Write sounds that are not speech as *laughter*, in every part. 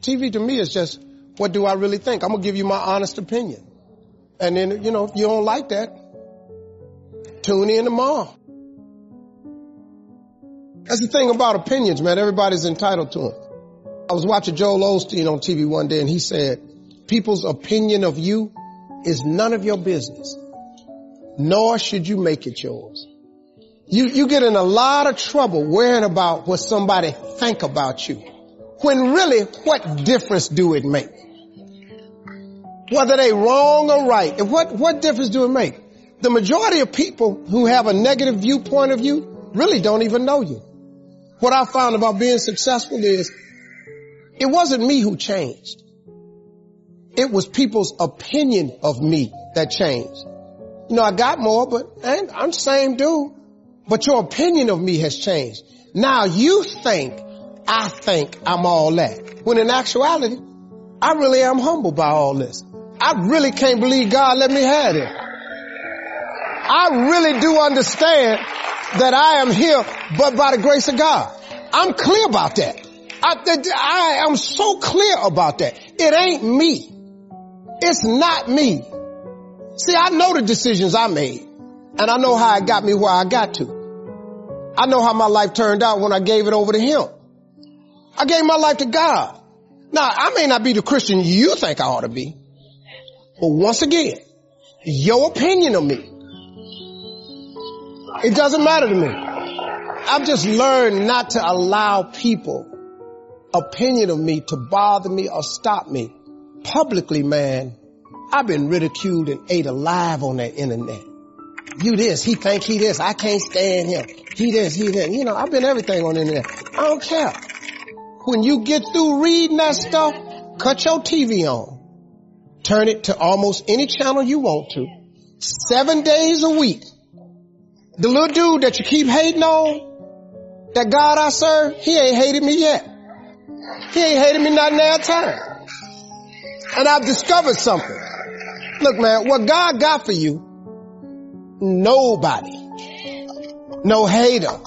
TV to me is just, what do I really think? I'm gonna give you my honest opinion. And then, you know, if you don't like that, tune in tomorrow. That's the thing about opinions, man. Everybody's entitled to them. I was watching Joel Osteen on TV one day and he said, people's opinion of you is none of your business, nor should you make it yours. You, you get in a lot of trouble worrying about what somebody think about you. When really, what difference do it make? Whether they wrong or right, what, what difference do it make? The majority of people who have a negative viewpoint of you really don't even know you. What I found about being successful is it wasn't me who changed. It was people's opinion of me that changed. You know, I got more, but I'm the same dude. But your opinion of me has changed. Now you think, I think I'm all that. When in actuality, I really am humbled by all this. I really can't believe God let me have it. I really do understand that I am here but by the grace of God. I'm clear about that. I, I am so clear about that. It ain't me. It's not me. See, I know the decisions I made and I know how it got me where I got to. I know how my life turned out when I gave it over to Him. I gave my life to God. Now, I may not be the Christian you think I ought to be, but once again, your opinion of me, it doesn't matter to me. I've just learned not to allow people opinion of me to bother me or stop me. Publicly, man, I've been ridiculed and ate alive on that internet. You this, he think he this, I can't stand him. He this, he that. You know, I've been everything on the internet. I don't care. When you get through reading that stuff, cut your TV on. Turn it to almost any channel you want to. Seven days a week. The little dude that you keep hating on, that God I serve, he ain't hated me yet. He ain't hated me not now time. And I've discovered something. Look man, what God got for you, nobody, no hater,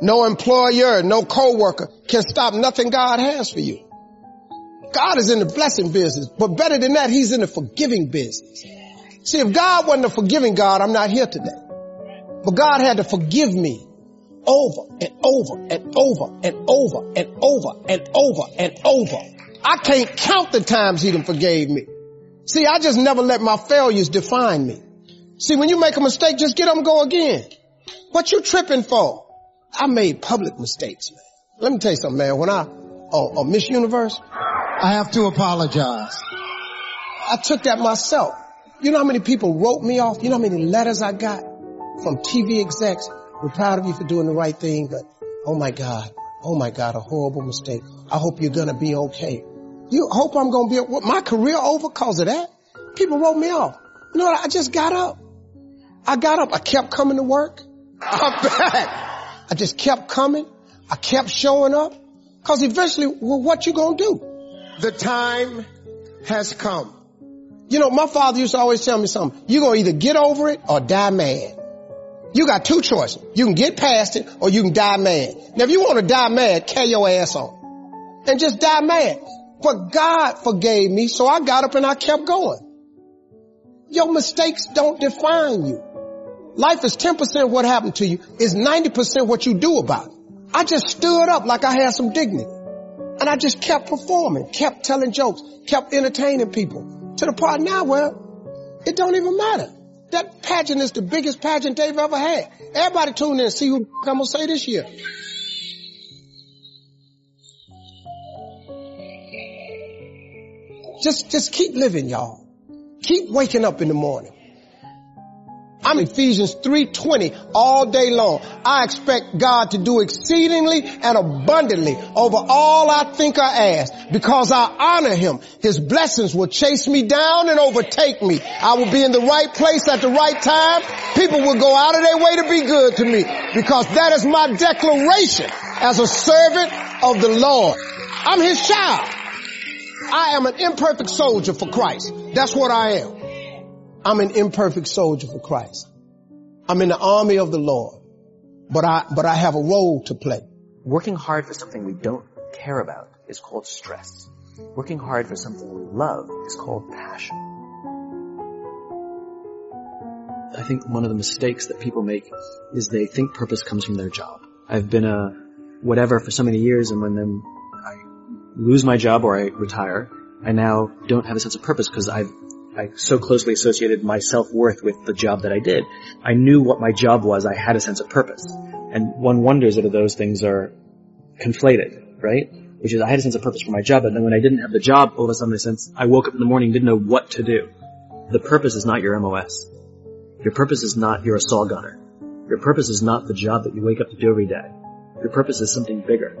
no employer, no coworker can stop nothing God has for you. God is in the blessing business, but better than that, He's in the forgiving business. See, if God wasn't a forgiving God, I'm not here today. But God had to forgive me over and over and over and over and over and over and over. I can't count the times He done forgave me. See, I just never let my failures define me. See, when you make a mistake, just get up and go again. What you tripping for? I made public mistakes, man. Let me tell you something, man. When I, oh, oh Miss Universe, I have to apologize. I took that myself. You know how many people wrote me off? You know how many letters I got from TV execs? We're proud of you for doing the right thing, but oh my God, oh my God, a horrible mistake. I hope you're gonna be okay. You hope I'm gonna be, what, my career over cause of that? People wrote me off. You know what? I just got up. I got up. I kept coming to work. *laughs* I'm back. I just kept coming. I kept showing up. Cause eventually, well, what you gonna do? The time has come. You know, my father used to always tell me something. You're gonna either get over it or die mad. You got two choices. You can get past it or you can die mad. Now if you want to die mad, carry your ass on. And just die mad. But God forgave me, so I got up and I kept going. Your mistakes don't define you. Life is 10% what happened to you, is 90% what you do about it. I just stood up like I had some dignity. And I just kept performing, kept telling jokes, kept entertaining people to the point now where it don't even matter. That pageant is the biggest pageant they've ever had. Everybody tune in and see who I'm gonna say this year. Just, just keep living, y'all. Keep waking up in the morning. I'm Ephesians 3.20 all day long. I expect God to do exceedingly and abundantly over all I think I ask because I honor him. His blessings will chase me down and overtake me. I will be in the right place at the right time. People will go out of their way to be good to me because that is my declaration as a servant of the Lord. I'm his child. I am an imperfect soldier for Christ. That's what I am. I'm an imperfect soldier for Christ. I'm in the army of the Lord, but I, but I have a role to play. Working hard for something we don't care about is called stress. Working hard for something we love is called passion. I think one of the mistakes that people make is they think purpose comes from their job. I've been a whatever for so many years and when then I lose my job or I retire, I now don't have a sense of purpose because I've I so closely associated my self-worth with the job that I did. I knew what my job was. I had a sense of purpose. And one wonders if those things are conflated, right? Which is I had a sense of purpose for my job, and then when I didn't have the job, all of a sudden I sense I woke up in the morning didn't know what to do. The purpose is not your MOS. Your purpose is not you're a saw gunner. Your purpose is not the job that you wake up to do every day. Your purpose is something bigger.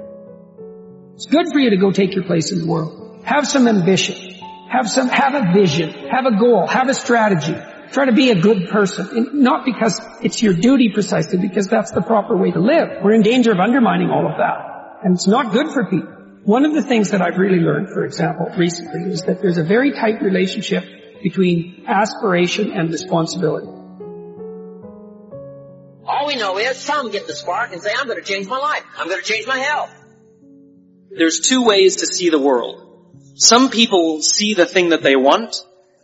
It's good for you to go take your place in the world. Have some ambition. Have some, have a vision. Have a goal. Have a strategy. Try to be a good person. And not because it's your duty precisely, because that's the proper way to live. We're in danger of undermining all of that. And it's not good for people. One of the things that I've really learned, for example, recently is that there's a very tight relationship between aspiration and responsibility. All we know is some get the spark and say, I'm going to change my life. I'm going to change my health. There's two ways to see the world. Some people see the thing that they want,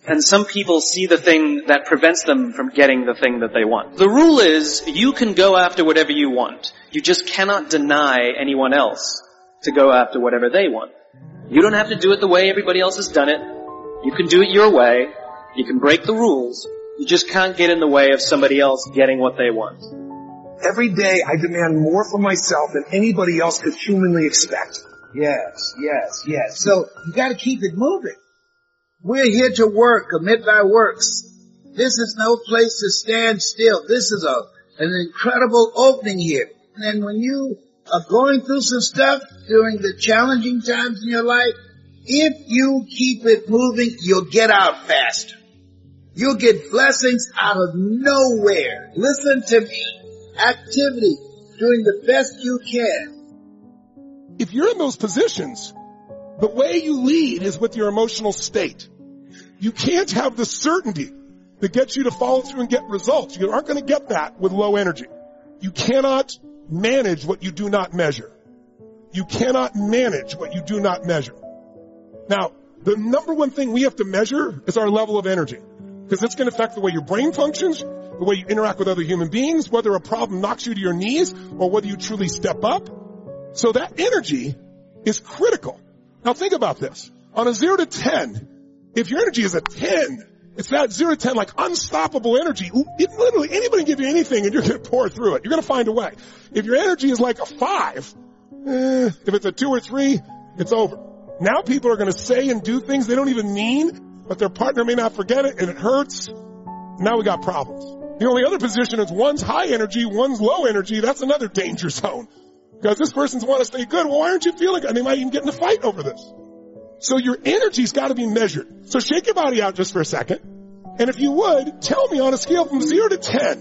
and some people see the thing that prevents them from getting the thing that they want. The rule is, you can go after whatever you want. You just cannot deny anyone else to go after whatever they want. You don't have to do it the way everybody else has done it. You can do it your way. You can break the rules. You just can't get in the way of somebody else getting what they want. Every day I demand more from myself than anybody else could humanly expect. Yes, yes, yes. So you gotta keep it moving. We're here to work, commit thy works. This is no place to stand still. This is a, an incredible opening here. And when you are going through some stuff during the challenging times in your life, if you keep it moving, you'll get out faster. You'll get blessings out of nowhere. Listen to me. Activity, doing the best you can. If you're in those positions, the way you lead is with your emotional state. You can't have the certainty that gets you to follow through and get results. You aren't going to get that with low energy. You cannot manage what you do not measure. You cannot manage what you do not measure. Now, the number one thing we have to measure is our level of energy. Because it's going to affect the way your brain functions, the way you interact with other human beings, whether a problem knocks you to your knees, or whether you truly step up. So that energy is critical. Now think about this. On a 0 to 10, if your energy is a 10, it's that 0 to 10 like unstoppable energy. It, literally anybody can give you anything and you're going to pour through it. You're going to find a way. If your energy is like a 5, eh, if it's a 2 or 3, it's over. Now people are going to say and do things they don't even mean, but their partner may not forget it and it hurts. Now we got problems. The only other position is one's high energy, one's low energy. That's another danger zone. Because this person's want to stay good. Well, why aren't you feeling good? And they might even get in a fight over this. So your energy's got to be measured. So shake your body out just for a second. And if you would, tell me on a scale from 0 to 10,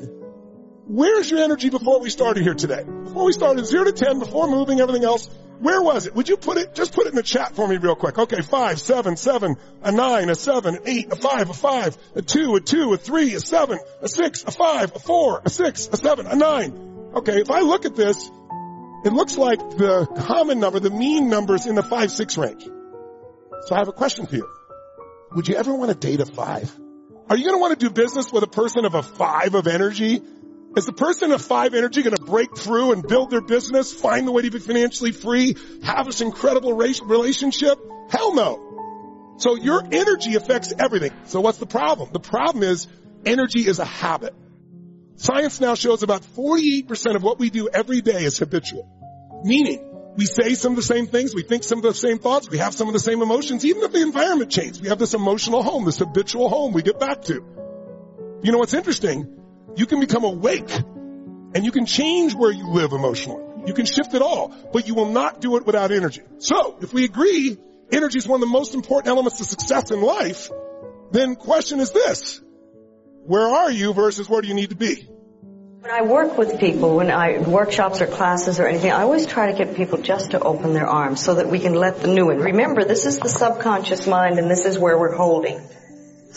where's your energy before we started here today? Before we started 0 to 10, before moving, everything else, where was it? Would you put it, just put it in the chat for me real quick. Okay, 5, 7, 7, a 9, a 7, an 8, a 5, a 5, a 2, a 2, a 3, a 7, a 6, a 5, a 4, a 6, a 7, a 9. Okay, if I look at this, it looks like the common number, the mean number is in the 5-6 range. So I have a question for you. Would you ever want to date a 5? Are you going to want to do business with a person of a 5 of energy? Is the person of 5 energy going to break through and build their business, find the way to be financially free, have this incredible relationship? Hell no. So your energy affects everything. So what's the problem? The problem is energy is a habit. Science now shows about 48% of what we do every day is habitual. Meaning, we say some of the same things, we think some of the same thoughts, we have some of the same emotions, even if the environment changes. We have this emotional home, this habitual home we get back to. You know what's interesting? You can become awake and you can change where you live emotionally. You can shift it all, but you will not do it without energy. So, if we agree energy is one of the most important elements to success in life, then question is this. Where are you versus where do you need to be? When I work with people, when I workshops or classes or anything, I always try to get people just to open their arms so that we can let the new in. Remember, this is the subconscious mind and this is where we're holding.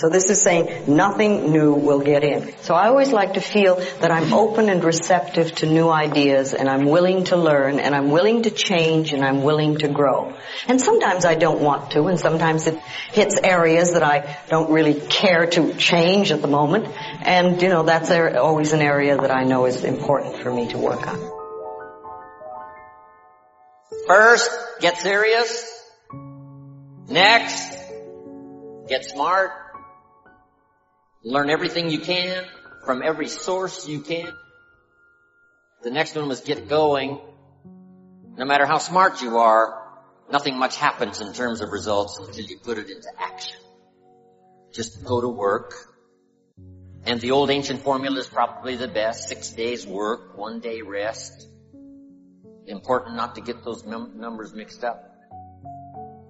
So this is saying nothing new will get in. So I always like to feel that I'm open and receptive to new ideas and I'm willing to learn and I'm willing to change and I'm willing to grow. And sometimes I don't want to and sometimes it hits areas that I don't really care to change at the moment. And you know, that's always an area that I know is important for me to work on. First, get serious. Next, get smart. Learn everything you can from every source you can. The next one was get going. No matter how smart you are, nothing much happens in terms of results until you put it into action. Just go to work. And the old ancient formula is probably the best. Six days work, one day rest. Important not to get those num- numbers mixed up.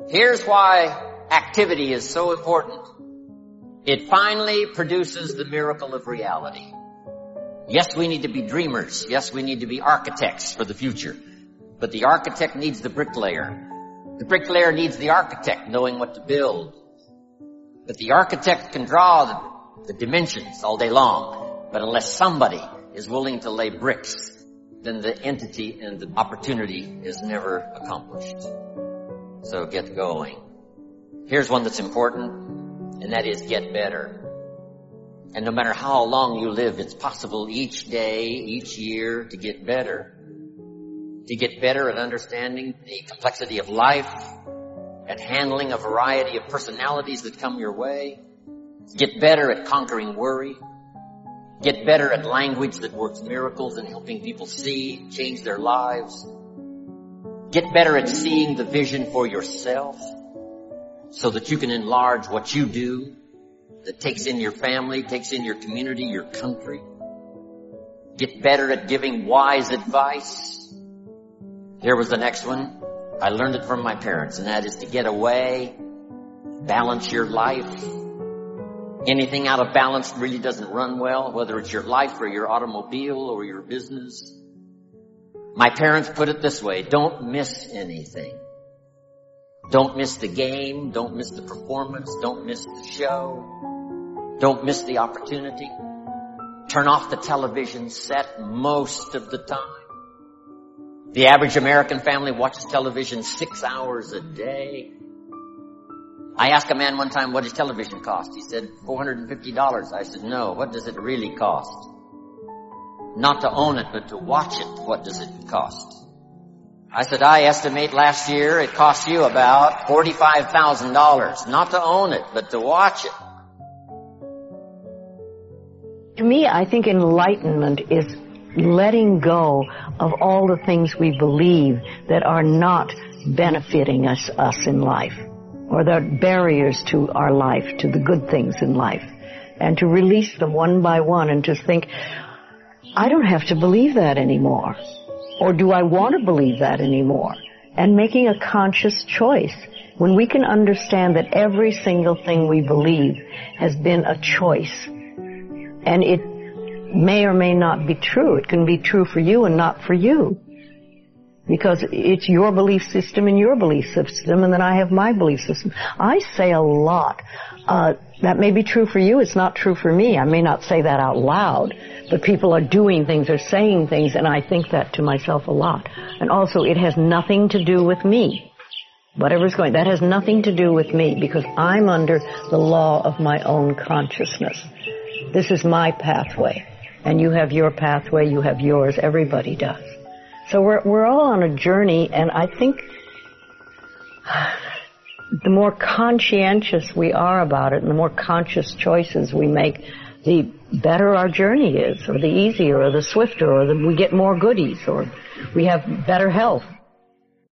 Here's why activity is so important. It finally produces the miracle of reality. Yes, we need to be dreamers. Yes, we need to be architects for the future. But the architect needs the bricklayer. The bricklayer needs the architect knowing what to build. But the architect can draw the, the dimensions all day long. But unless somebody is willing to lay bricks, then the entity and the opportunity is never accomplished. So get going. Here's one that's important and that is get better. And no matter how long you live, it's possible each day, each year to get better. To get better at understanding the complexity of life, at handling a variety of personalities that come your way. Get better at conquering worry. Get better at language that works miracles and helping people see, change their lives. Get better at seeing the vision for yourself so that you can enlarge what you do that takes in your family, takes in your community, your country. Get better at giving wise advice. Here was the next one. I learned it from my parents and that is to get away, balance your life. Anything out of balance really doesn't run well, whether it's your life or your automobile or your business. My parents put it this way, don't miss anything. Don't miss the game. Don't miss the performance. Don't miss the show. Don't miss the opportunity. Turn off the television set most of the time. The average American family watches television six hours a day. I asked a man one time, what does television cost? He said, $450. I said, no, what does it really cost? Not to own it, but to watch it, what does it cost? I said, I estimate last year it cost you about $45,000, not to own it, but to watch it. To me, I think enlightenment is letting go of all the things we believe that are not benefiting us, us in life, or that barriers to our life, to the good things in life, and to release them one by one and to think, I don't have to believe that anymore. Or do I want to believe that anymore? And making a conscious choice. When we can understand that every single thing we believe has been a choice. And it may or may not be true. It can be true for you and not for you. Because it's your belief system and your belief system, and then I have my belief system. I say a lot. Uh, that may be true for you. It's not true for me. I may not say that out loud, but people are doing things or saying things, and I think that to myself a lot. And also, it has nothing to do with me. Whatever's going, that has nothing to do with me because I'm under the law of my own consciousness. This is my pathway. And you have your pathway, you have yours, everybody does. So we're, we're all on a journey, and I think *sighs* the more conscientious we are about it and the more conscious choices we make, the better our journey is, or the easier, or the swifter, or the, we get more goodies, or we have better health.